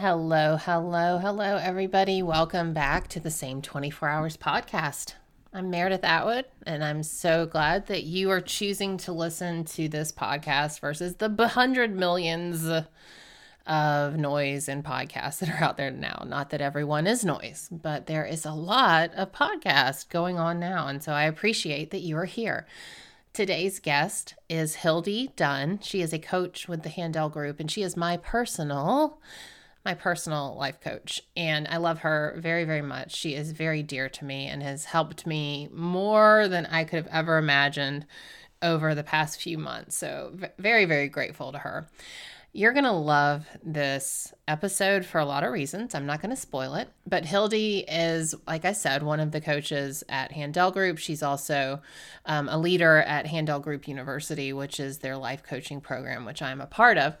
Hello, hello, hello, everybody. Welcome back to the Same 24 Hours podcast. I'm Meredith Atwood, and I'm so glad that you are choosing to listen to this podcast versus the hundred millions of noise and podcasts that are out there now. Not that everyone is noise, but there is a lot of podcasts going on now. And so I appreciate that you are here. Today's guest is Hildie Dunn. She is a coach with the Handel Group, and she is my personal my personal life coach. And I love her very, very much. She is very dear to me and has helped me more than I could have ever imagined over the past few months. So, very, very grateful to her. You're going to love this episode for a lot of reasons. I'm not going to spoil it, but Hildie is, like I said, one of the coaches at Handel Group. She's also um, a leader at Handel Group University, which is their life coaching program, which I'm a part of.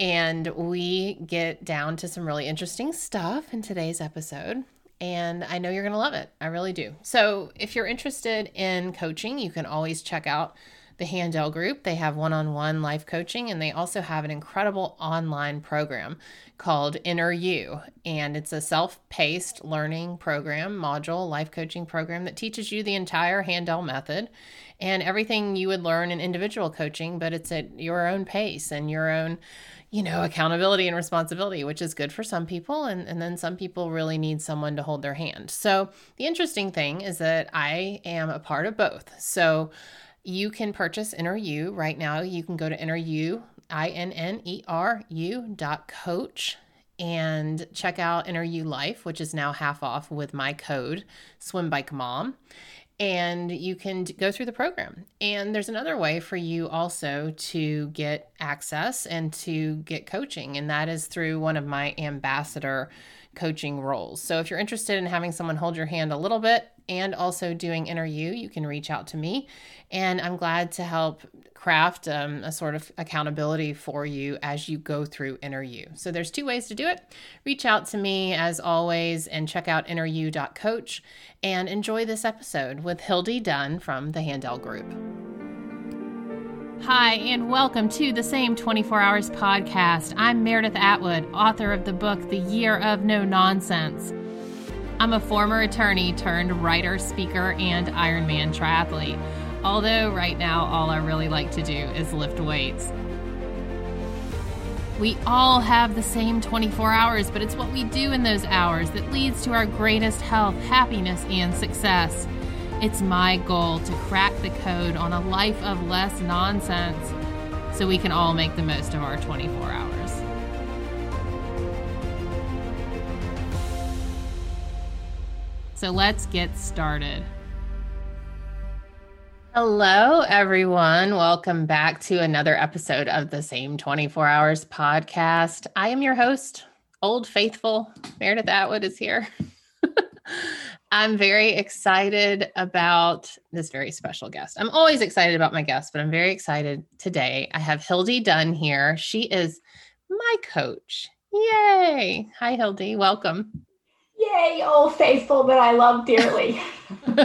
And we get down to some really interesting stuff in today's episode and I know you're going to love it. I really do. So, if you're interested in coaching, you can always check out the Handel Group. They have one on one life coaching, and they also have an incredible online program called InnerU. And it's a self paced learning program, module, life coaching program that teaches you the entire Handel method and everything you would learn in individual coaching, but it's at your own pace and your own you know, accountability and responsibility, which is good for some people. And, and then some people really need someone to hold their hand. So, the interesting thing is that I am a part of both. So, you can purchase You right now. You can go to You, I N N E R U dot coach and check out You Life, which is now half off with my code Swim Bike Mom. And you can go through the program. And there's another way for you also to get access and to get coaching, and that is through one of my ambassador coaching roles. So if you're interested in having someone hold your hand a little bit and also doing InnerU, you can reach out to me. And I'm glad to help craft um, a sort of accountability for you as you go through InnerU. So there's two ways to do it. Reach out to me as always and check out inneru.coach and enjoy this episode with Hildie Dunn from the Handel Group. Hi, and welcome to the Same 24 Hours podcast. I'm Meredith Atwood, author of the book The Year of No Nonsense. I'm a former attorney turned writer, speaker, and Ironman triathlete. Although, right now, all I really like to do is lift weights. We all have the same 24 hours, but it's what we do in those hours that leads to our greatest health, happiness, and success. It's my goal to crack the code on a life of less nonsense so we can all make the most of our 24 hours. So let's get started. Hello, everyone. Welcome back to another episode of the Same 24 Hours podcast. I am your host, Old Faithful. Meredith Atwood is here. I'm very excited about this very special guest. I'm always excited about my guests, but I'm very excited today. I have Hildie Dunn here. She is my coach. Yay. Hi, Hildie. Welcome. Yay, old faithful that I love dearly.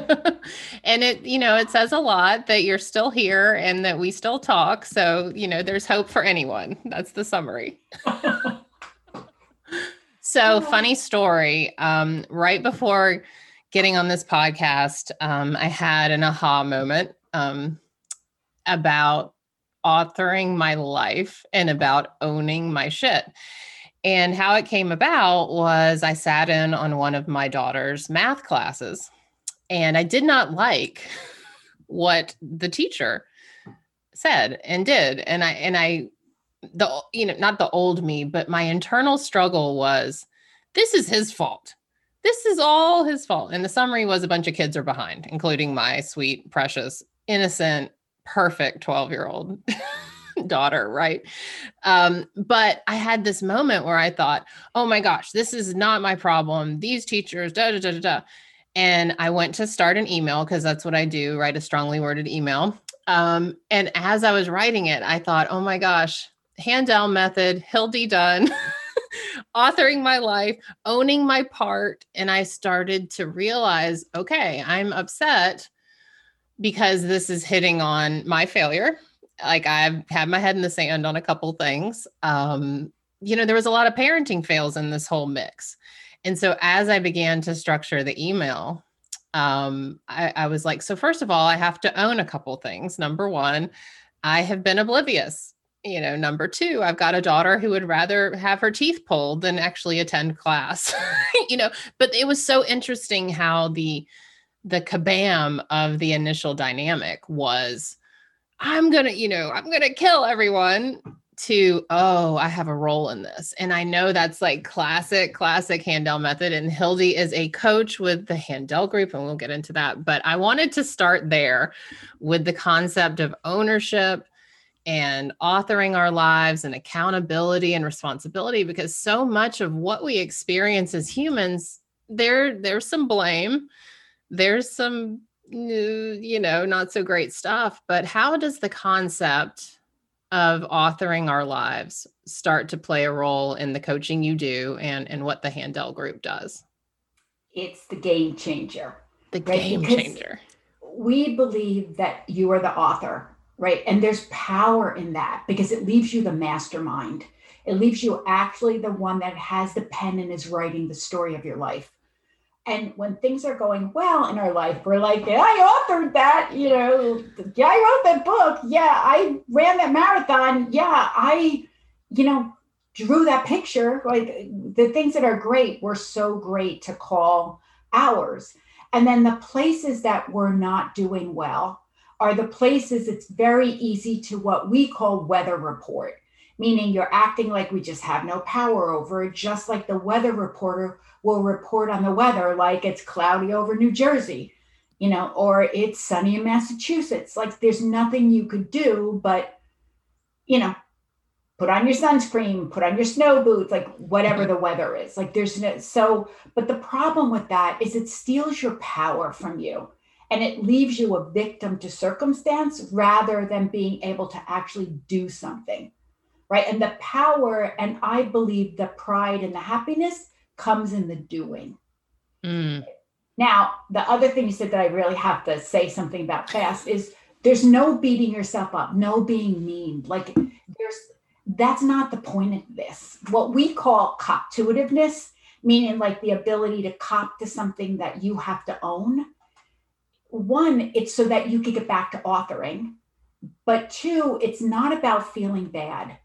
and it, you know, it says a lot that you're still here and that we still talk. So, you know, there's hope for anyone. That's the summary. so, funny story. Um, right before getting on this podcast, um, I had an aha moment um, about authoring my life and about owning my shit. And how it came about was I sat in on one of my daughter's math classes and I did not like what the teacher said and did. And I, and I, the, you know, not the old me, but my internal struggle was this is his fault this is all his fault. And the summary was a bunch of kids are behind, including my sweet, precious, innocent, perfect 12 year old daughter, right? Um, but I had this moment where I thought, oh my gosh, this is not my problem. These teachers, da da da da. da. And I went to start an email because that's what I do, write a strongly worded email. Um, and as I was writing it, I thought, oh my gosh, Handel method, Hildie Dunn. authoring my life, owning my part. And I started to realize okay, I'm upset because this is hitting on my failure. Like I've had my head in the sand on a couple things. Um, you know, there was a lot of parenting fails in this whole mix. And so as I began to structure the email, um, I, I was like, so first of all, I have to own a couple things. Number one, I have been oblivious. You know, number two, I've got a daughter who would rather have her teeth pulled than actually attend class. you know, but it was so interesting how the the kabam of the initial dynamic was I'm gonna, you know, I'm gonna kill everyone to oh i have a role in this and i know that's like classic classic handel method and hildie is a coach with the handel group and we'll get into that but i wanted to start there with the concept of ownership and authoring our lives and accountability and responsibility because so much of what we experience as humans there there's some blame there's some you know not so great stuff but how does the concept of authoring our lives start to play a role in the coaching you do and and what the Handel group does? It's the game changer. The right? game because changer. We believe that you are the author, right? And there's power in that because it leaves you the mastermind. It leaves you actually the one that has the pen and is writing the story of your life. And when things are going well in our life, we're like, yeah, I authored that, you know, yeah, I wrote that book. Yeah, I ran that marathon. Yeah, I, you know, drew that picture. Like the things that are great were so great to call ours. And then the places that we're not doing well are the places it's very easy to what we call weather report, meaning you're acting like we just have no power over it, just like the weather reporter will report on the weather like it's cloudy over New Jersey, you know, or it's sunny in Massachusetts. Like there's nothing you could do but, you know, put on your sunscreen, put on your snow boots, like whatever the weather is. Like there's no, so, but the problem with that is it steals your power from you and it leaves you a victim to circumstance rather than being able to actually do something. Right. And the power, and I believe the pride and the happiness comes in the doing. Mm. Now, the other thing you said that I really have to say something about fast is there's no beating yourself up, no being mean. Like there's that's not the point of this. What we call cop-to-itiveness, meaning like the ability to cop to something that you have to own. One, it's so that you can get back to authoring. But two, it's not about feeling bad.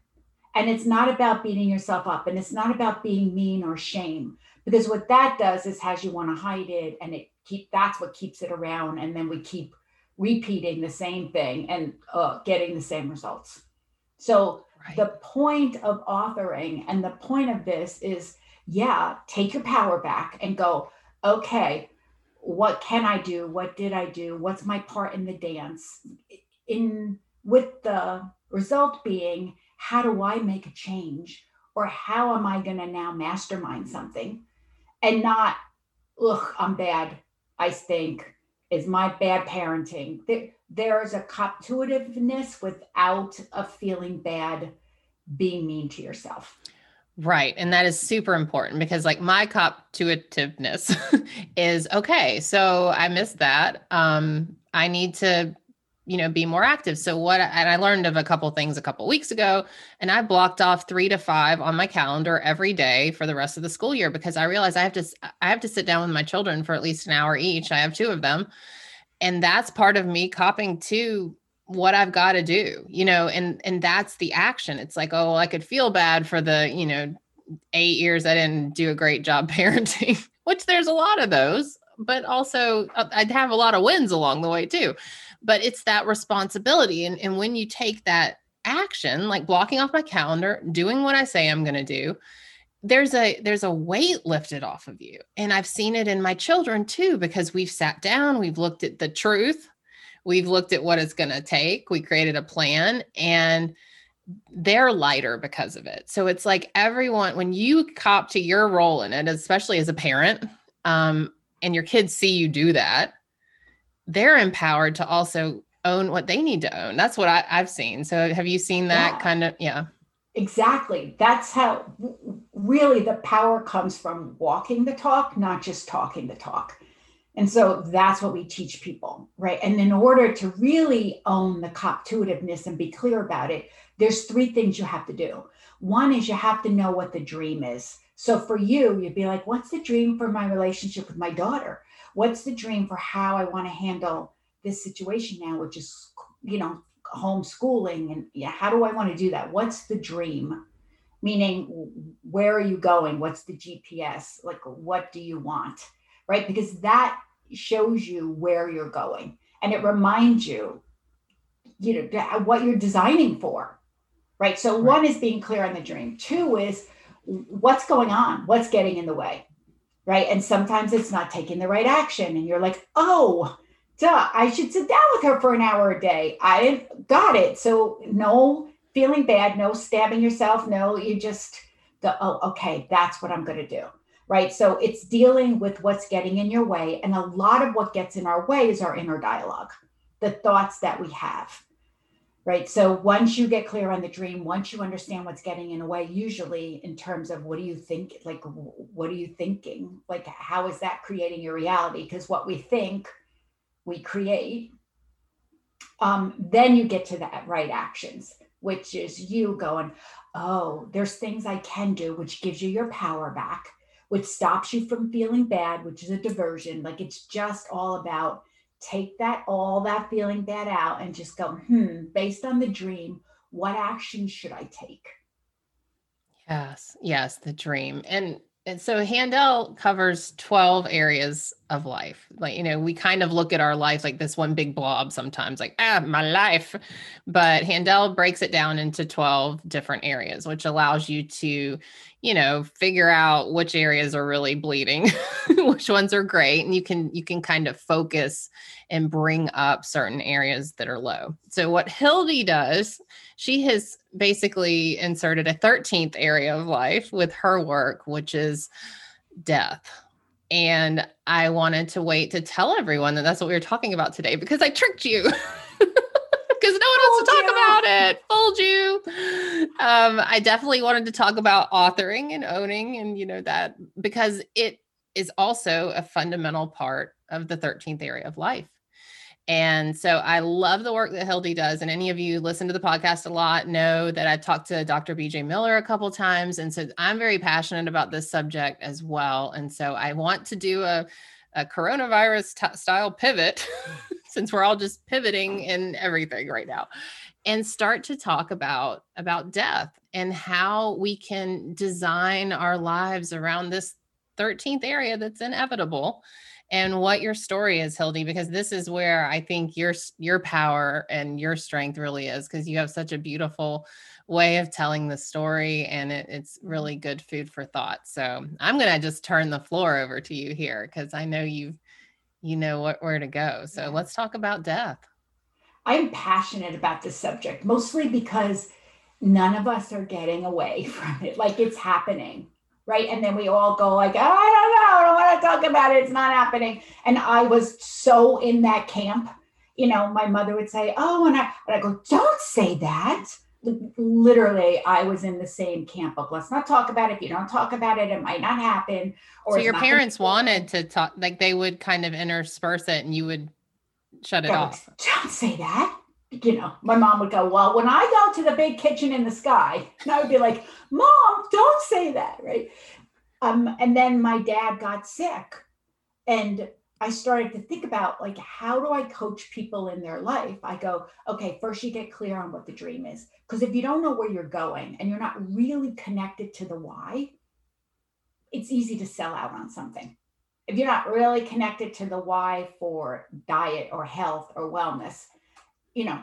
And it's not about beating yourself up and it's not about being mean or shame because what that does is has you want to hide it and it keep that's what keeps it around and then we keep repeating the same thing and uh, getting the same results. So right. the point of authoring and the point of this is yeah, take your power back and go, okay, what can I do? What did I do? What's my part in the dance? In with the result being how do I make a change? Or how am I going to now mastermind something? And not, ugh, I'm bad. I stink. Is my bad parenting. There, there's a cop-to-itiveness without a feeling bad being mean to yourself. Right. And that is super important because, like, my cop to itiveness is okay. So I missed that. Um, I need to you know be more active so what and i learned of a couple things a couple weeks ago and i blocked off three to five on my calendar every day for the rest of the school year because i realized i have to i have to sit down with my children for at least an hour each i have two of them and that's part of me copying to what i've got to do you know and and that's the action it's like oh well, i could feel bad for the you know eight years i didn't do a great job parenting which there's a lot of those but also uh, i'd have a lot of wins along the way too but it's that responsibility. And, and when you take that action, like blocking off my calendar, doing what I say I'm going to do, there's a there's a weight lifted off of you and i've seen it in my children too because we've sat down we've looked at the truth we've looked at what it's going to take we created a plan and they're lighter because of it so it's like everyone when you cop to your role in it especially as a parent um, and your kids see you do that they're empowered to also own what they need to own. That's what I, have seen. So have you seen that yeah. kind of? Yeah. Exactly. That's how really the power comes from walking the talk, not just talking the talk. And so that's what we teach people, right? And in order to really own the cop-to-itiveness and be clear about it, there's three things you have to do. One is you have to know what the dream is. So for you, you'd be like, what's the dream for my relationship with my daughter? What's the dream for how I want to handle this situation now, which is, you know, homeschooling? And yeah, how do I want to do that? What's the dream? Meaning, where are you going? What's the GPS? Like, what do you want? Right? Because that shows you where you're going and it reminds you, you know, uh, what you're designing for. Right. So, right. one is being clear on the dream, two is what's going on? What's getting in the way? Right. And sometimes it's not taking the right action. And you're like, oh, duh, I should sit down with her for an hour a day. I got it. So no feeling bad, no stabbing yourself. No, you just go, oh, okay, that's what I'm going to do. Right. So it's dealing with what's getting in your way. And a lot of what gets in our way is our inner dialogue, the thoughts that we have right so once you get clear on the dream once you understand what's getting in the way usually in terms of what do you think like what are you thinking like how is that creating your reality because what we think we create um, then you get to that right actions which is you going oh there's things i can do which gives you your power back which stops you from feeling bad which is a diversion. Like it's just all about take that all that feeling bad out and just go hmm based on the dream what action should i take? Yes yes the dream. And and so handel covers 12 areas of life. Like you know we kind of look at our life like this one big blob sometimes like ah my life. But handel breaks it down into 12 different areas which allows you to you know figure out which areas are really bleeding which ones are great and you can you can kind of focus and bring up certain areas that are low. So what hildie does she has basically inserted a 13th area of life with her work which is death and i wanted to wait to tell everyone that that's what we were talking about today because i tricked you because no one wants to talk about it. Fooled you. Um, I definitely wanted to talk about authoring and owning, and you know that because it is also a fundamental part of the 13th area of life. And so I love the work that Hildie does. And any of you listen to the podcast a lot know that I've talked to Dr. BJ Miller a couple times. And so I'm very passionate about this subject as well. And so I want to do a, a coronavirus t- style pivot since we're all just pivoting in everything right now and start to talk about about death and how we can design our lives around this 13th area that's inevitable and what your story is hildie because this is where i think your your power and your strength really is because you have such a beautiful way of telling the story and it, it's really good food for thought so i'm going to just turn the floor over to you here because i know you've you know what where to go. So let's talk about death. I'm passionate about this subject mostly because none of us are getting away from it. Like it's happening, right? And then we all go like, oh, I don't know, I don't want to talk about it. It's not happening. And I was so in that camp. You know, my mother would say, "Oh," and I, and I go, "Don't say that." literally I was in the same camp of let's not talk about it. If you don't talk about it, it might not happen. Or so your parents wanted to talk, like they would kind of intersperse it and you would shut it off. Don't say that. You know, my mom would go, Well, when I go to the big kitchen in the sky, and I would be like, Mom, don't say that. Right. Um, and then my dad got sick. And I started to think about like how do I coach people in their life? I go, okay, first you get clear on what the dream is. Because if you don't know where you're going and you're not really connected to the why, it's easy to sell out on something. If you're not really connected to the why for diet or health or wellness, you know,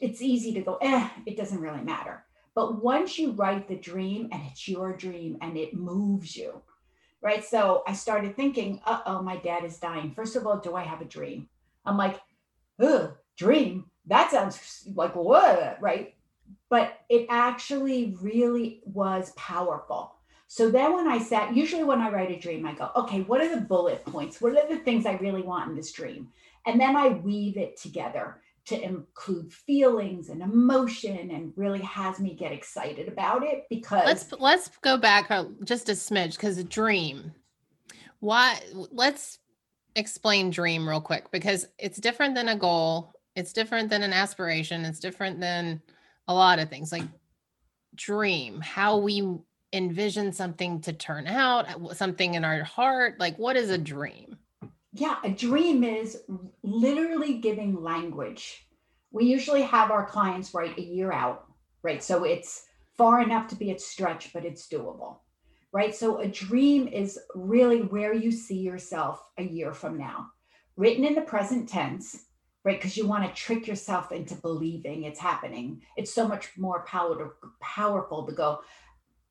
it's easy to go, eh, it doesn't really matter. But once you write the dream and it's your dream and it moves you, right? So I started thinking, uh oh, my dad is dying. First of all, do I have a dream? I'm like, ugh, dream? That sounds like what, right? But it actually really was powerful. So then when I sat, usually when I write a dream, I go, okay, what are the bullet points? What are the things I really want in this dream? And then I weave it together to include feelings and emotion and really has me get excited about it because let's let's go back just a smidge because dream why let's explain dream real quick because it's different than a goal it's different than an aspiration it's different than a lot of things like dream, how we envision something to turn out, something in our heart. Like, what is a dream? Yeah, a dream is literally giving language. We usually have our clients write a year out, right? So it's far enough to be at stretch, but it's doable, right? So a dream is really where you see yourself a year from now, written in the present tense, right? Because you want to trick yourself into believing it's happening. It's so much more power, to, powerful to go,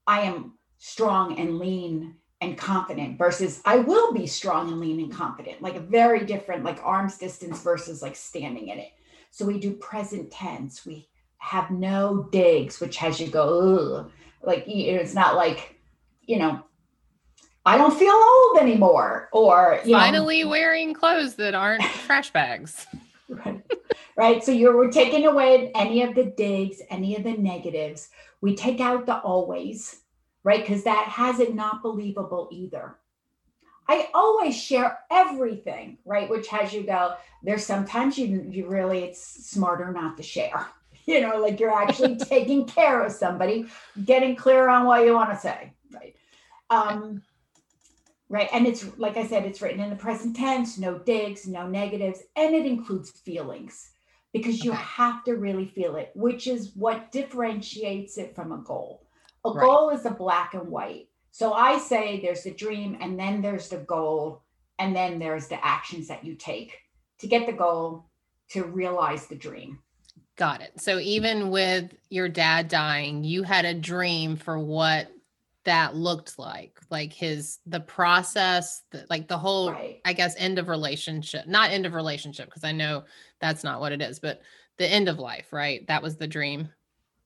I am strong and lean and confident versus I will be strong and lean and confident, like a very different, like arm's distance versus like standing in it. So we do present tense. We have no digs, which has you go, Ugh. like it's not like, you know, I don't feel old anymore, or finally know, wearing clothes that aren't trash bags. Right. right. So you're we're taking away any of the digs, any of the negatives. We take out the always, right? Because that has it not believable either. I always share everything, right? Which has you go, there's sometimes you you really it's smarter not to share. You know, like you're actually taking care of somebody, getting clear on what you want to say, right? Um, right. And it's like I said, it's written in the present tense, no digs, no negatives, and it includes feelings because you okay. have to really feel it, which is what differentiates it from a goal. A right. goal is a black and white. So I say there's the dream, and then there's the goal, and then there's the actions that you take to get the goal to realize the dream. Got it. So even with your dad dying, you had a dream for what that looked like like his the process the, like the whole right. i guess end of relationship not end of relationship because i know that's not what it is but the end of life right that was the dream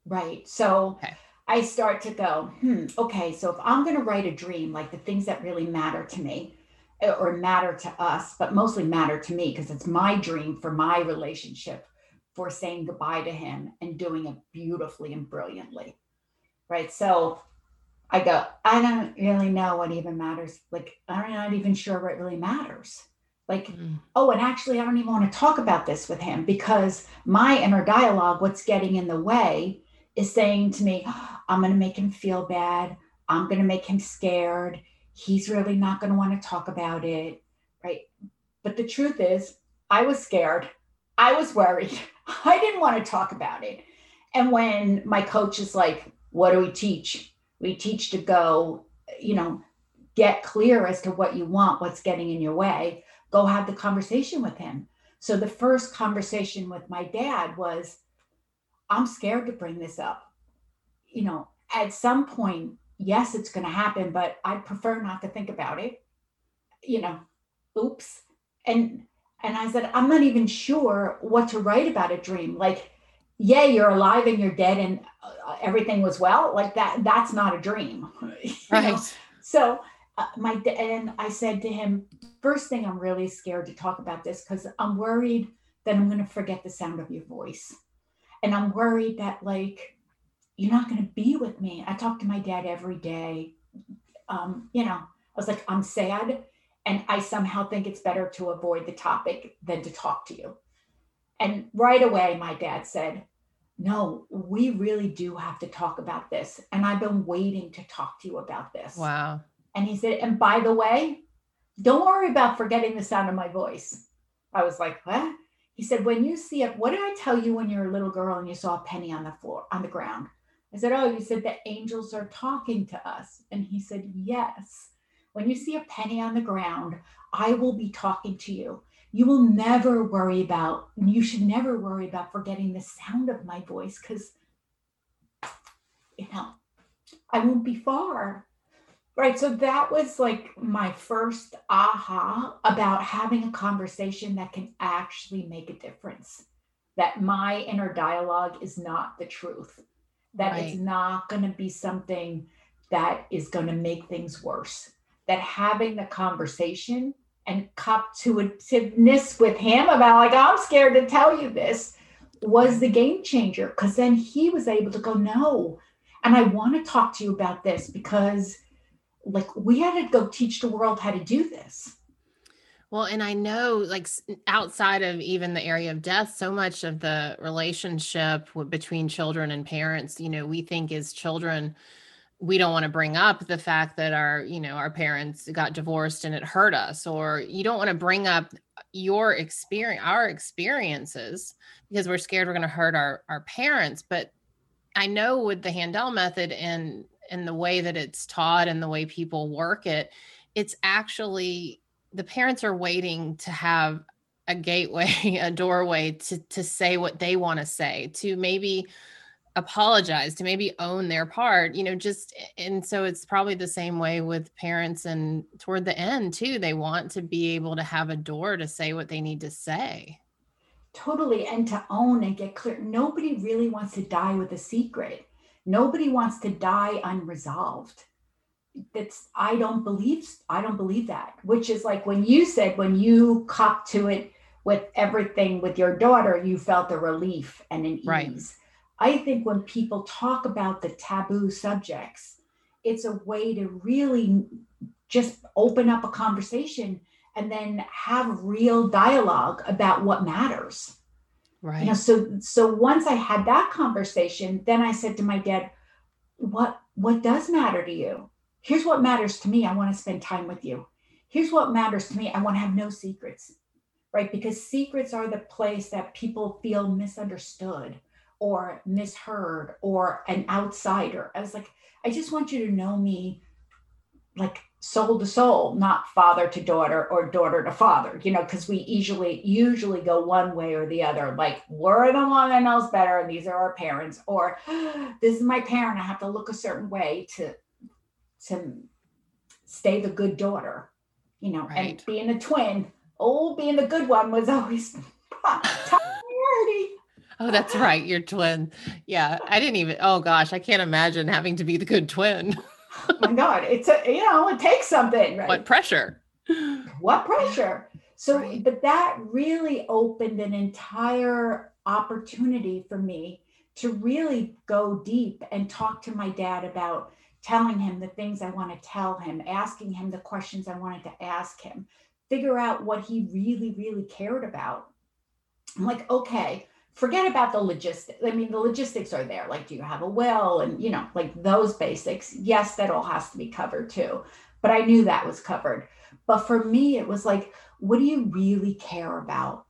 right so okay. I start to go hmm okay so if i'm going to write a dream like the things that really matter to me eh, or matter to us but mostly matter to me because it's my dream for my relationship for saying goodbye to him and doing it beautifully and brilliantly right so I go, I don't really know what even matters. Like, I'm not even sure what really matters. Like, mm. oh, and actually, I don't even want to talk about this with him because my inner dialogue, what's getting in the way, is saying to me, I'm going to make him feel bad. I'm going to make him scared. He's really not going to want to talk about it. Right. But the truth is, I was scared. I was worried. I didn't want to talk about it. And when my coach is like, What do we teach? we teach to go you know get clear as to what you want what's getting in your way go have the conversation with him so the first conversation with my dad was i'm scared to bring this up you know at some point yes it's going to happen but i prefer not to think about it you know oops and and i said i'm not even sure what to write about a dream like yeah, you're alive and you're dead and uh, everything was well. Like that, that's not a dream. Right. Know? So uh, my and I said to him, first thing, I'm really scared to talk about this because I'm worried that I'm going to forget the sound of your voice, and I'm worried that like you're not going to be with me. I talk to my dad every day. Um, you know, I was like, I'm sad, and I somehow think it's better to avoid the topic than to talk to you. And right away, my dad said, No, we really do have to talk about this. And I've been waiting to talk to you about this. Wow. And he said, And by the way, don't worry about forgetting the sound of my voice. I was like, What? He said, When you see it, what did I tell you when you were a little girl and you saw a penny on the floor, on the ground? I said, Oh, you said the angels are talking to us. And he said, Yes. When you see a penny on the ground, I will be talking to you you will never worry about, you should never worry about forgetting the sound of my voice because, you know, I won't be far. Right. So that was like my first aha about having a conversation that can actually make a difference. That my inner dialogue is not the truth, That right. it's not going to be something that is going to make things worse. That having the conversation and cop-to-itiveness with him about like i'm scared to tell you this was the game changer because then he was able to go no and i want to talk to you about this because like we had to go teach the world how to do this Well, and I know, like outside of even the area of death, so much of the relationship between children and parents, you know, we think as children, we don't want to bring up the fact that our, you know, our parents got divorced and it hurt us, or you don't want to bring up your experience, our experiences, because we're scared we're going to hurt our our parents. But I know with the Handel method and and the way that it's taught and the way people work it, it's actually the parents are waiting to have a gateway, a doorway to to say what they want to say, to maybe apologize, to maybe own their part, you know, just and so it's probably the same way with parents and toward the end too, they want to be able to have a door to say what they need to say. Totally and to own and get clear. Nobody really wants to die with a secret. Nobody wants to die unresolved. That's i don't believe i don't believe that which is like when you said when you copped to it with everything with your daughter you felt a relief and an ease. Right. i think when people talk about the taboo subjects it's a way to really just open up a conversation and then have real dialogue about what matters right you know so so once i had that conversation then i said to my dad what what does matter to you Here's what matters to me. I want to spend time with you. Here's what matters to me. I want to have no secrets, right? Because secrets are the place that people feel misunderstood or misheard or an outsider. I was like, I just want you to know me like soul to soul, not father to daughter or daughter to father, you know, because we usually usually go one way or the other. Like we're the one that knows better, and these are our parents, or this is my parent. I have to look a certain way to to stay the good daughter, you know, right. and being a twin, oh, being the good one was always priority. Oh, that's right. You're twin. Yeah. I didn't even, oh gosh, I can't imagine having to be the good twin. oh my God. It's a, you know, it takes something, right? What pressure? What pressure? So, right. but that really opened an entire opportunity for me to really go deep and talk to my dad about telling him the things I want to tell him, asking him the questions I wanted to ask him, figure out what he really, really cared about. I'm like, okay, forget about the logistics. I mean, the logistics are there. Like, do you have a will? And, you know, like those basics. Yes, that all has to be covered too. But I knew that was covered. But for me, it was like, what do you really care about?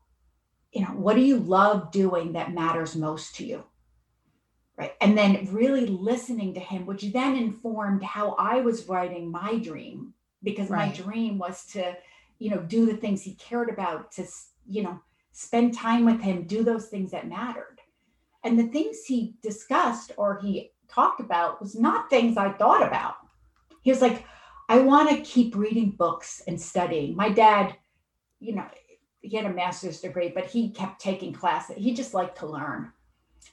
You know, what do you love doing that matters most to you? right and then really listening to him which then informed how i was writing my dream because right. my dream was to you know do the things he cared about to you know spend time with him do those things that mattered. And the things he discussed or he talked about was not things i thought about. He was like i want to keep reading books and studying. My dad you know he had a master's degree but he kept taking classes. He just liked to learn.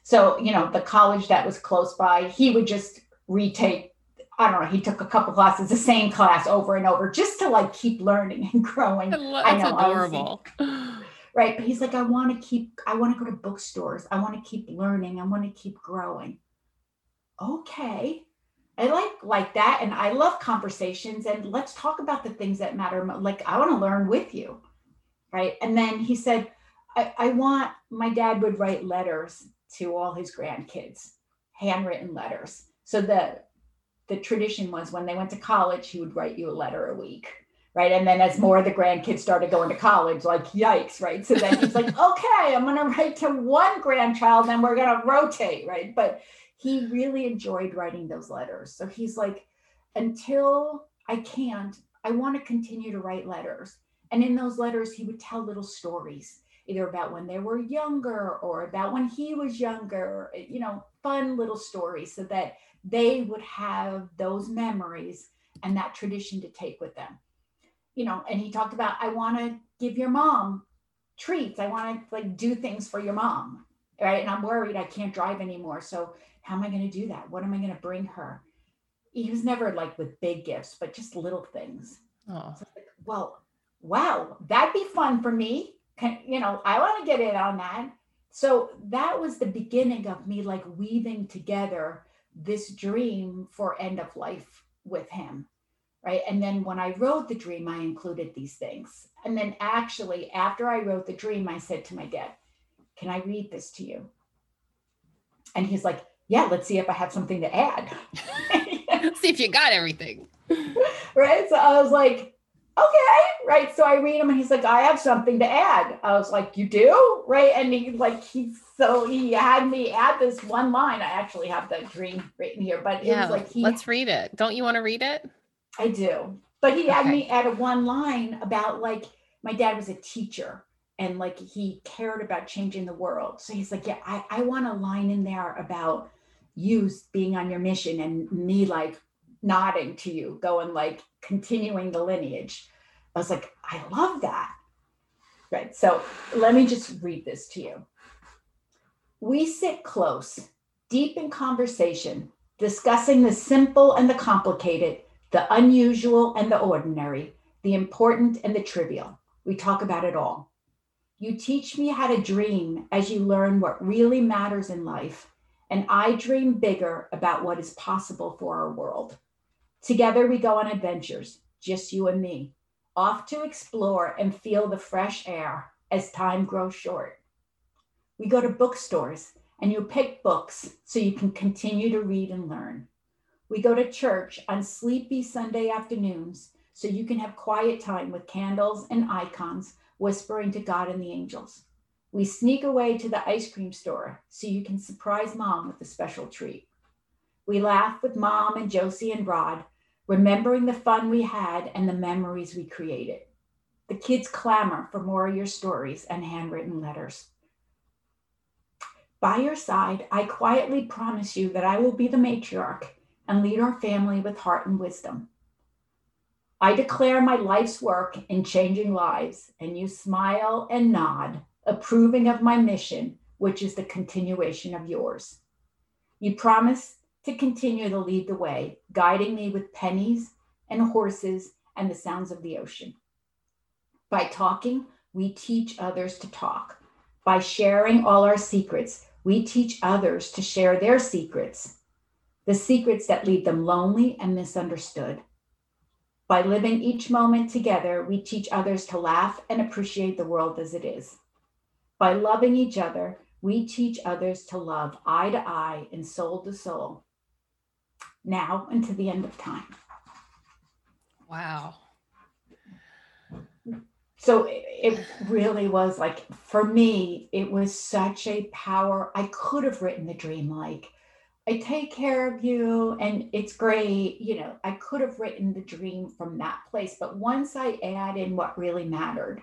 So, you know, the college that was close by, he would just retake, I don't know, he took a couple classes, the same class over and over just to like keep learning and growing. That's I know, adorable. Right. But he's like, I want to keep, I want to go to bookstores. I want to keep learning. I want to keep growing. Okay. I like like that and I love conversations and let's talk about the things that matter like I want to learn with you right and then he said I, I want my dad would write letters to all his grandkids, handwritten letters. So the the tradition was when they went to college, he would write you a letter a week. Right. And then as mm-hmm. more of the grandkids started going to college, like yikes, right? So then he's like, okay, I'm gonna write to one grandchild, then we're gonna rotate, right? But he really enjoyed writing those letters. So he's like, until I can't, I want to continue to write letters. And in those letters, he would tell little stories either about when they were younger or about when he was younger, you know, fun little stories so that they would have those memories and that tradition to take with them. You know, and he talked about, I want to give your mom treats. I want to like do things for your mom. Right. And I'm worried I can't drive anymore. So how am I going to do that? What am I going to bring her? He was never like with big gifts, but just little things. Oh. So like, well, wow, that'd be fun for me can, you know, I want to get in on that. So that was the beginning of me like weaving together this dream for end of life with him. Right? And then when I wrote the dream, I included these things. And then actually, after I wrote the dream, I said to my dad, Can I read this to you? And he's like, Yeah, let's see if I have something to add. see if you got everything. right. So I was like, okay, right. So I read him and he's like, I have something to add. I was like, you do? Right. And he like he's so he had me add this one line. I actually have the dream written here, but yeah, it was like he let's read it. Don't you want to read it? I do. But he had me add a one line about like my dad was a teacher and like he cared about changing the world. So he's like, Yeah, I, I want a line in there about you being on your mission and me like nodding to you, going like continuing the lineage. I was like, I love that. Right. So let me just read this to you. We sit close, deep in conversation, discussing the simple and the complicated, the unusual and the ordinary, the important and the trivial. We talk about it all. You teach me how to dream as you learn what really matters in life, and I dream bigger about what is possible for our world. Together we go on adventures, just you and me, off to explore and feel the fresh air as time grows short. We go to bookstores and you pick books so you can continue to read and learn. We go to church on sleepy Sunday afternoons so you can have quiet time with candles and icons whispering to God and the angels. We sneak away to the ice cream store so you can surprise mom with a special treat. We laugh with mom and Josie and Rod remembering the fun we had and the memories we created. The kids clamor for more of your stories and handwritten letters. By your side, I quietly promise you that I will be the matriarch and lead our family with heart and wisdom. I declare my life's work in changing lives, and you smile and nod, approving of my mission, which is the continuation of yours. You promise to continue to lead the way, guiding me with pennies and horses and the sounds of the ocean. By talking, we teach others to talk. By sharing all our secrets, we teach others to share their secrets, the secrets that leave them lonely and misunderstood. By living each moment together, we teach others to laugh and appreciate the world as it is. By loving each other, we teach others to love eye to eye and soul to soul now and to the end of time. Wow. So it really was like, for me, it was such a power. I could have written the dream like, I take care of you and it's great. You know, I could have written the dream from that place. But once I add in what really mattered,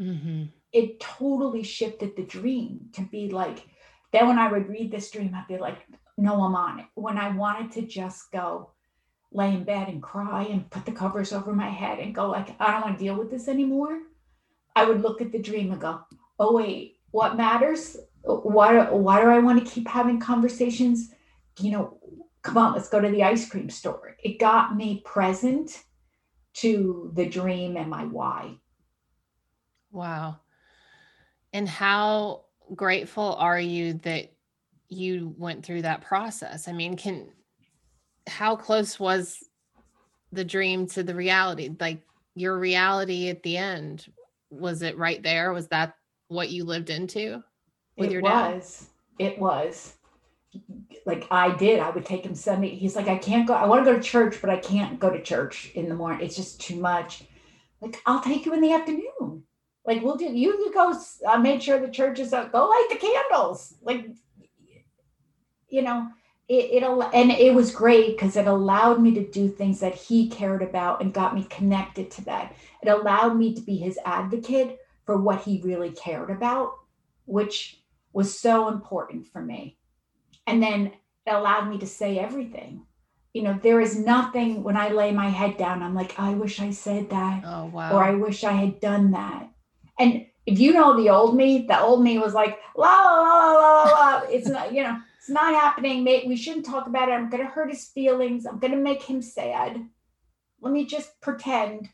mm-hmm. it totally shifted the dream to be like, then when I would read this dream, I'd be like, no, I'm on it. When I wanted to just go lay in bed and cry and put the covers over my head and go like, I don't want to deal with this anymore, I would look at the dream and go, oh wait, what matters? Why, why do I want to keep having conversations? You know, come on, let's go to the ice cream store. It got me present to the dream and my why. Wow. And how grateful are you that you went through that process. I mean, can how close was the dream to the reality? Like your reality at the end, was it right there? Was that what you lived into with it your dad? was. It was. Like I did. I would take him Sunday. He's like, I can't go. I want to go to church, but I can't go to church in the morning. It's just too much. Like, I'll take you in the afternoon. Like, we'll do, you can go uh, make sure the church is up, go light the candles. Like, you know, it, it and it was great because it allowed me to do things that he cared about and got me connected to that. It allowed me to be his advocate for what he really cared about, which was so important for me. And then it allowed me to say everything. You know, there is nothing when I lay my head down, I'm like, I wish I said that. Oh, wow. Or I wish I had done that. And if you know the old me, the old me was like, la, la, la, la, la, la. It's not, you know, it's not happening. Mate, We shouldn't talk about it. I'm going to hurt his feelings. I'm going to make him sad. Let me just pretend,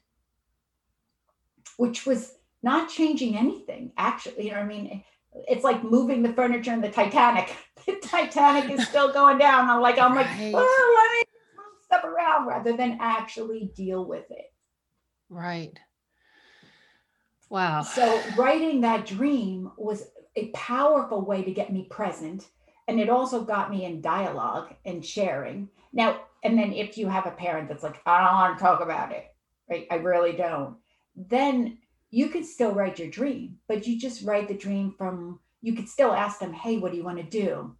which was not changing anything, actually. You know what I mean? It's like moving the furniture in the Titanic. The Titanic is still going down. I'm like, I'm like, oh, let me move stuff around rather than actually deal with it. Right. Wow. So writing that dream was a powerful way to get me present. And it also got me in dialogue and sharing. Now, and then if you have a parent that's like, I don't want to talk about it, right? I really don't, then you could still write your dream, but you just write the dream from, you could still ask them, hey, what do you want to do?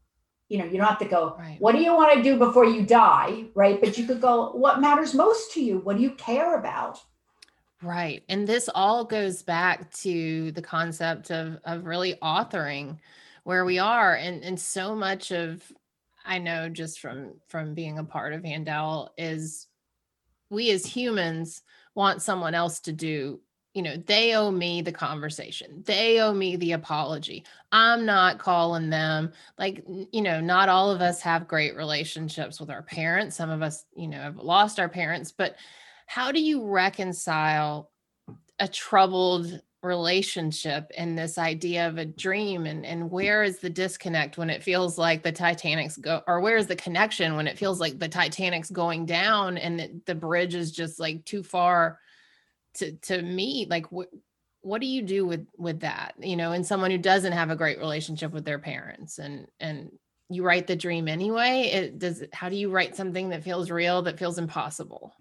You know, you don't have to go, right. what do you want to do before you die? Right. But you could go, what matters most to you? What do you care about? Right. And this all goes back to the concept of of really authoring where we are and and so much of I know just from from being a part of Handel is we as humans want someone else to do you know they owe me the conversation. They owe me the apology. I'm not calling them. Like you know not all of us have great relationships with our parents. Some of us you know have lost our parents. But how do you reconcile a troubled relationship and this idea of a dream? And and where is the disconnect when it feels like the titanic's go or where is the connection when it feels like the titanic's going down and the, the bridge is just like too far to to meet like what what do you do with with that you know and someone who doesn't have a great relationship with their parents and and you write the dream anyway it does how do you write something that feels real that feels impossible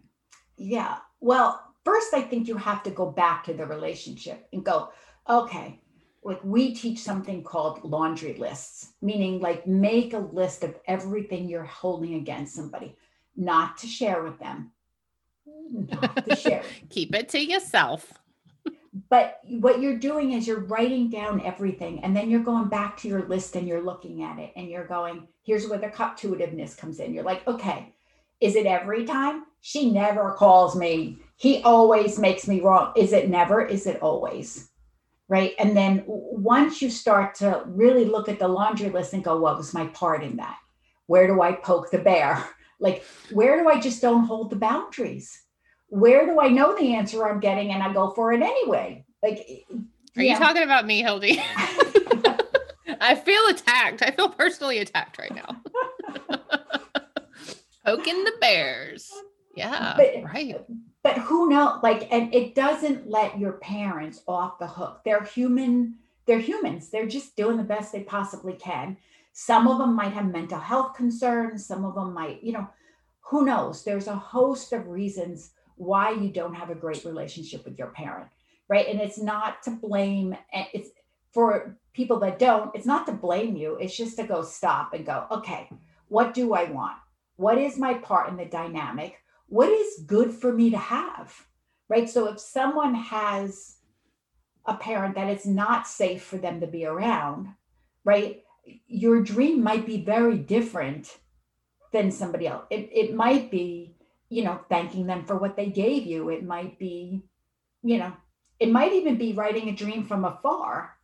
yeah. Well, first, I think you have to go back to the relationship and go, okay, like we teach something called laundry lists, meaning like make a list of everything you're holding against somebody, not to share with them, not to share. Keep it to yourself. But what you're doing is you're writing down everything, and then you're going back to your list and you're looking at it, and you're going, here's where the intuitiveness comes in. You're like, okay, is it every time? She never calls me. He always makes me wrong. Is it never? Is it always? Right. And then once you start to really look at the laundry list and go, what was my part in that? Where do I poke the bear? Like, where do I just don't hold the boundaries? Where do I know the answer I'm getting and I go for it anyway? Like, are yeah. you talking about me, Hildie? I feel attacked. I feel personally attacked right now. poking the bears. Yeah, but, right. But who knows? Like, and it doesn't let your parents off the hook. They're human. They're humans. They're just doing the best they possibly can. Some of them might have mental health concerns. Some of them might, you know, who knows? There's a host of reasons why you don't have a great relationship with your parent, right? And it's not to blame. And it's for people that don't. It's not to blame you. It's just to go stop and go, okay, what do I want? What is my part in the dynamic? What is good for me to have? Right. So if someone has a parent that it's not safe for them to be around, right? Your dream might be very different than somebody else. It, it might be, you know, thanking them for what they gave you. It might be, you know, it might even be writing a dream from afar,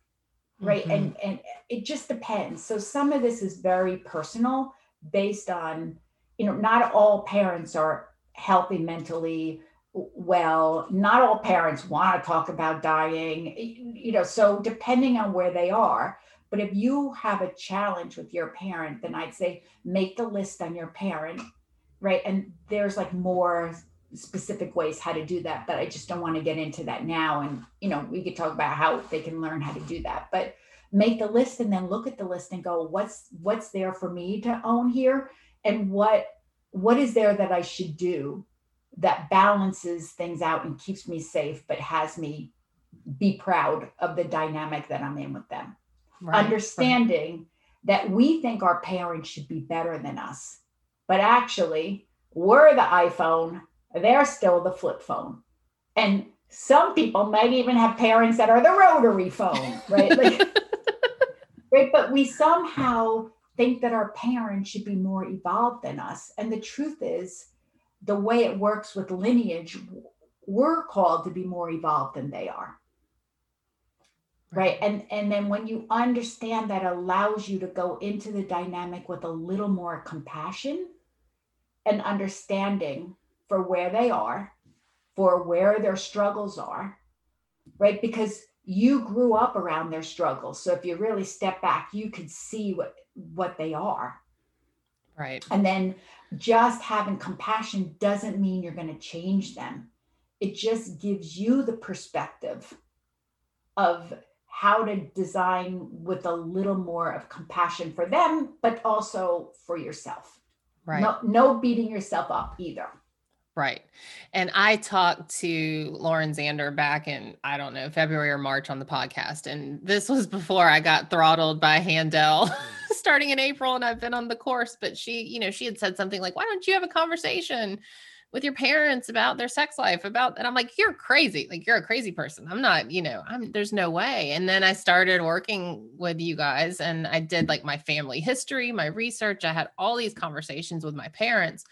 right? Mm-hmm. And and it just depends. So some of this is very personal based on you know, not all parents are healthy mentally well. Not all parents want to talk about dying, you know, so depending on where they are. But if you have a challenge with your parent, then I'd say make the list on your parent, right? And there's like more specific ways how to do that, but I just don't want to get into that now. And, you know, we could talk about how they can learn how to do that. But make the list and then look at the list and go, what's what's there for me to own here? and what what is there that I should do that balances things out and keeps me safe, but has me be proud of the dynamic that I'm in with them. Right, Understanding right. that we think our parents should be better than us, but actually, we're the iPhone, they're still the flip phone. And some people might even have parents that are the rotary phone, right? Like, right. But we somehow think that our parents should be more evolved than us. And the truth is, the way it works with lineage, we're called to be more evolved than they are. Right. And and then when you understand that allows you to go into the dynamic with a little more compassion and understanding for where they are, for where their struggles are, right? Because you grew up around their struggles. So if you really step back, you could see what what they are. Right. And then just having compassion doesn't mean you're going to change them. It just gives you the perspective of how to design with a little more of compassion for them, but also for yourself. Right. No, no beating yourself up either. Right. And I talked to Lauren Zander back in, I don't know, February or March on the podcast. And this was before I got throttled by Handel starting in April. And I've been on the course. But she, you know, she had said something like, why don't you have a conversation with your parents about their sex life? About, and I'm like, you're crazy. Like, you're a crazy person. I'm not, you know, I'm, there's no way. And then I started working with you guys and I did like my family history, my research. I had all these conversations with my parents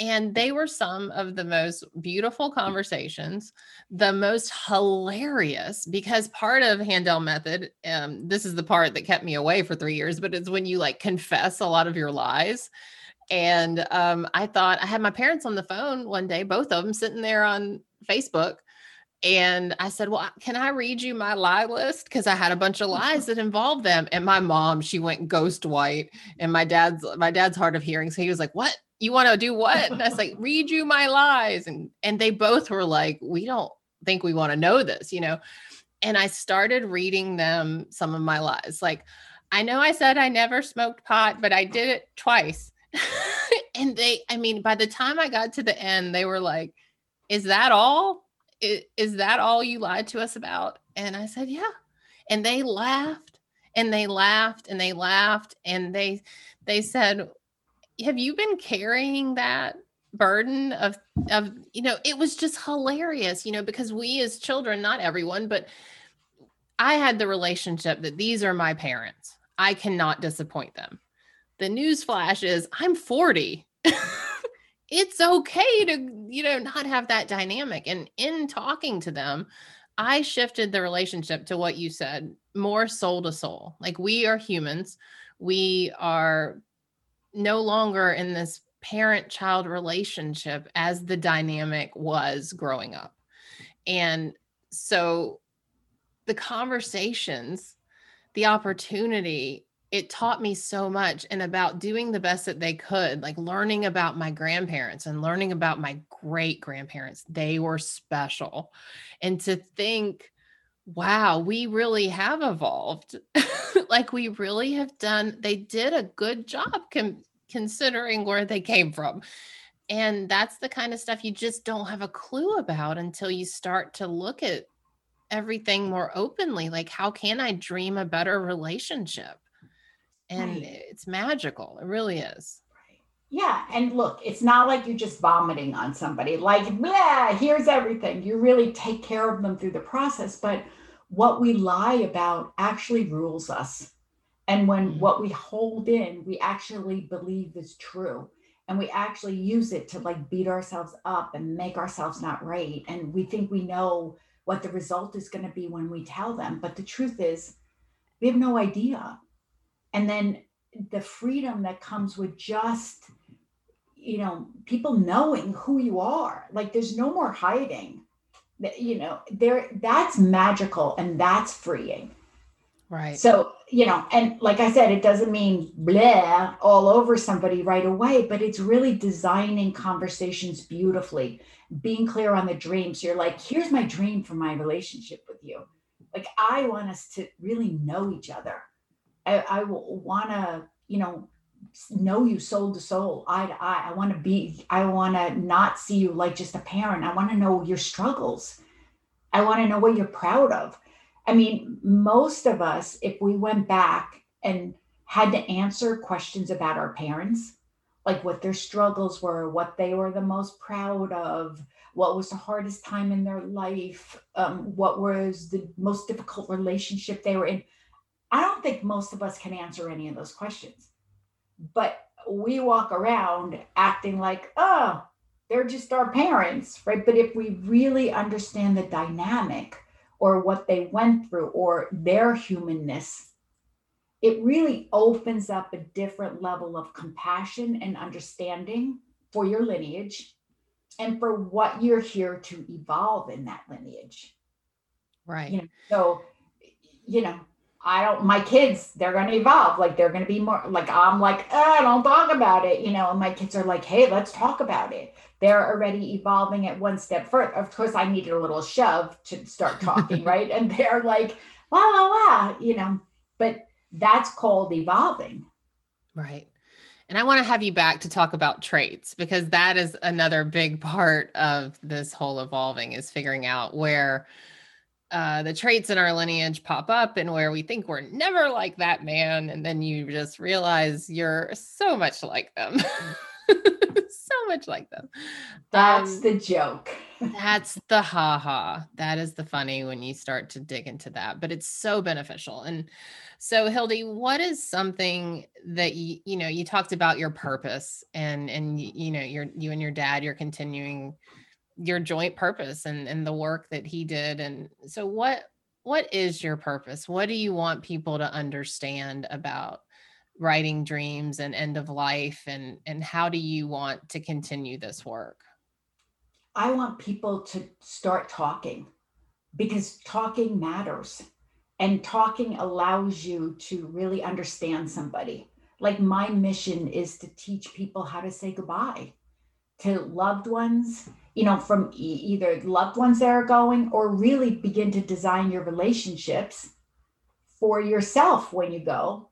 and they were some of the most beautiful conversations, the most hilarious, because part of Handel method, um, this is the part that kept me away for three years, but it's when you like confess a lot of your lies. And um, I thought I had my parents on the phone one day, both of them sitting there on Facebook. And I said, Well, can I read you my lie list? Because I had a bunch of lies that involved them. And my mom, she went ghost white. And my dad's my dad's hard of hearing. So he was like, What? you want to do what? And I was like, read you my lies. And and they both were like, we don't think we want to know this, you know. And I started reading them some of my lies. Like, I know I said I never smoked pot, but I did it twice. And they, I mean, by the time I got to the end, they were like, Is that all? Is, that all you lied to us about? And I said, Yeah. And they laughed and they laughed and they laughed and they they said have you been carrying that burden of of you know it was just hilarious you know because we as children not everyone but i had the relationship that these are my parents i cannot disappoint them the news flash is i'm 40 it's okay to you know not have that dynamic and in talking to them i shifted the relationship to what you said more soul to soul like we are humans we are no longer in this parent child relationship as the dynamic was growing up. And so the conversations, the opportunity, it taught me so much and about doing the best that they could, like learning about my grandparents and learning about my great grandparents. They were special. And to think, wow, we really have evolved. like we really have done, they did a good job com- considering where they came from. And that's the kind of stuff you just don't have a clue about until you start to look at everything more openly. Like, how can I dream a better relationship? And right. it's magical. It really is. Yeah. And look, it's not like you're just vomiting on somebody, like, yeah, here's everything. You really take care of them through the process. But what we lie about actually rules us. And when mm-hmm. what we hold in, we actually believe is true. And we actually use it to like beat ourselves up and make ourselves not right. And we think we know what the result is going to be when we tell them. But the truth is, we have no idea. And then the freedom that comes with just, you know, people knowing who you are, like there's no more hiding. You know, there that's magical and that's freeing. Right. So, you know, and like I said, it doesn't mean blah all over somebody right away, but it's really designing conversations beautifully, being clear on the dream. So you're like, here's my dream for my relationship with you. Like, I want us to really know each other. I, I want to, you know, know you soul to soul, eye to eye. I want to be, I want to not see you like just a parent. I want to know your struggles. I want to know what you're proud of I mean, most of us, if we went back and had to answer questions about our parents, like what their struggles were, what they were the most proud of, what was the hardest time in their life, um, what was the most difficult relationship they were in. I don't think most of us can answer any of those questions. But we walk around acting like, oh, they're just our parents, right? But if we really understand the dynamic or what they went through or their humanness, it really opens up a different level of compassion and understanding for your lineage and for what you're here to evolve in that lineage. Right. You know, so, you know, I don't, my kids, they're going to evolve. Like they're going to be more like, I'm like, oh, don't talk about it, you know, and my kids are like, hey, let's talk about it. They're already evolving at one step further. Of course, I needed a little shove to start talking, right? And they're like, la, la, la, you know, but that's called evolving. Right. And I want to have you back to talk about traits because that is another big part of this whole evolving is figuring out where uh, the traits in our lineage pop up and where we think we're never like that man. And then you just realize you're so much like them. so much like them. That's um, the joke. that's the ha ha. That is the funny when you start to dig into that, but it's so beneficial. And so Hildie, what is something that you, you know, you talked about your purpose and, and, you know, you're, you and your dad, you're continuing your joint purpose and, and the work that he did. And so what, what is your purpose? What do you want people to understand about writing dreams and end of life and and how do you want to continue this work i want people to start talking because talking matters and talking allows you to really understand somebody like my mission is to teach people how to say goodbye to loved ones you know from e- either loved ones that are going or really begin to design your relationships for yourself when you go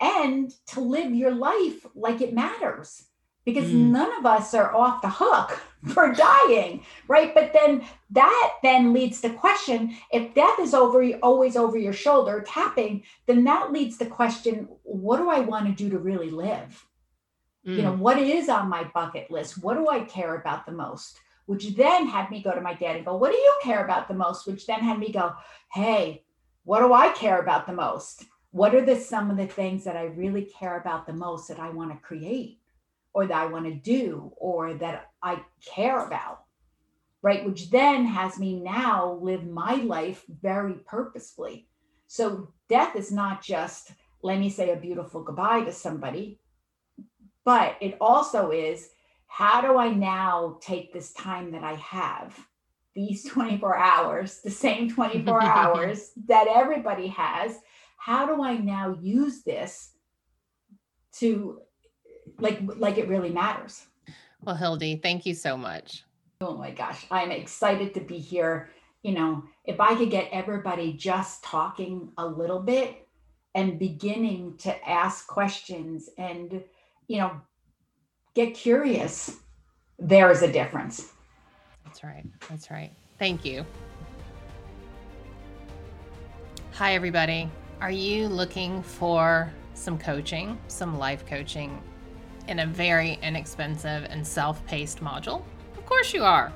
and to live your life like it matters because mm. none of us are off the hook for dying right but then that then leads to question if death is over you always over your shoulder tapping then that leads to question what do i want to do to really live mm. you know mm. what is on my bucket list what do i care about the most which then had me go to my dad and go what do you care about the most which then had me go hey what do i care about the most what are the some of the things that I really care about the most that I want to create or that I want to do or that I care about? Right. Which then has me now live my life very purposefully. So death is not just, let me say a beautiful goodbye to somebody, but it also is how do I now take this time that I have, these mm-hmm. 24 hours, the same 24 hours that everybody has, how do I now use this to like like it really matters? Well, Hildie, thank you so much. Oh my gosh, I'm excited to be here. You know, if I could get everybody just talking a little bit and beginning to ask questions and, you know, get curious, there is a difference. That's right. That's right. Thank you. Hi, everybody. Are you looking for some coaching, some life coaching in a very inexpensive and self paced module? Of course you are.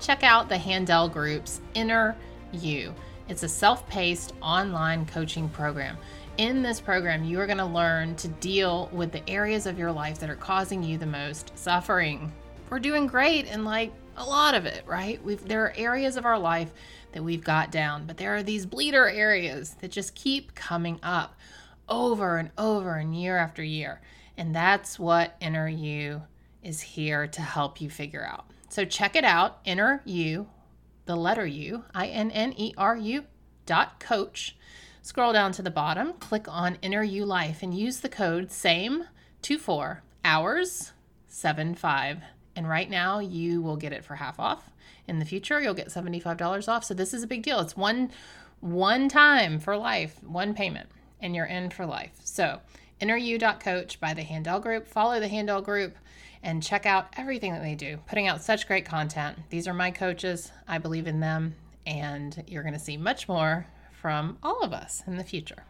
Check out the Handel Group's Inner You. It's a self paced online coaching program. In this program, you are going to learn to deal with the areas of your life that are causing you the most suffering. We're doing great in like a lot of it, right? We've, there are areas of our life that we've got down, but there are these bleeder areas that just keep coming up over and over and year after year. And that's what InnerU is here to help you figure out. So check it out, InnerU, the letter U, I N N E R U dot coach. Scroll down to the bottom, click on InnerU Life, and use the code SAME 24 hours 75. And right now you will get it for half off. In the future you'll get $75 off. So this is a big deal. It's one one time for life one payment and you're in for life. So inneru.coach by the handel group. Follow the handel group and check out everything that they do putting out such great content. These are my coaches. I believe in them and you're going to see much more from all of us in the future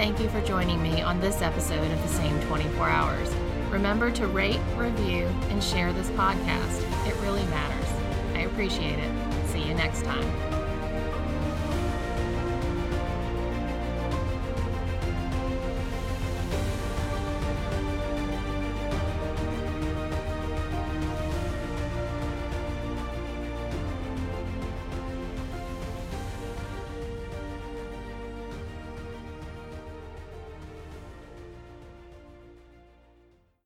Thank you for joining me on this episode of The Same 24 Hours. Remember to rate, review, and share this podcast. It really matters. I appreciate it. See you next time.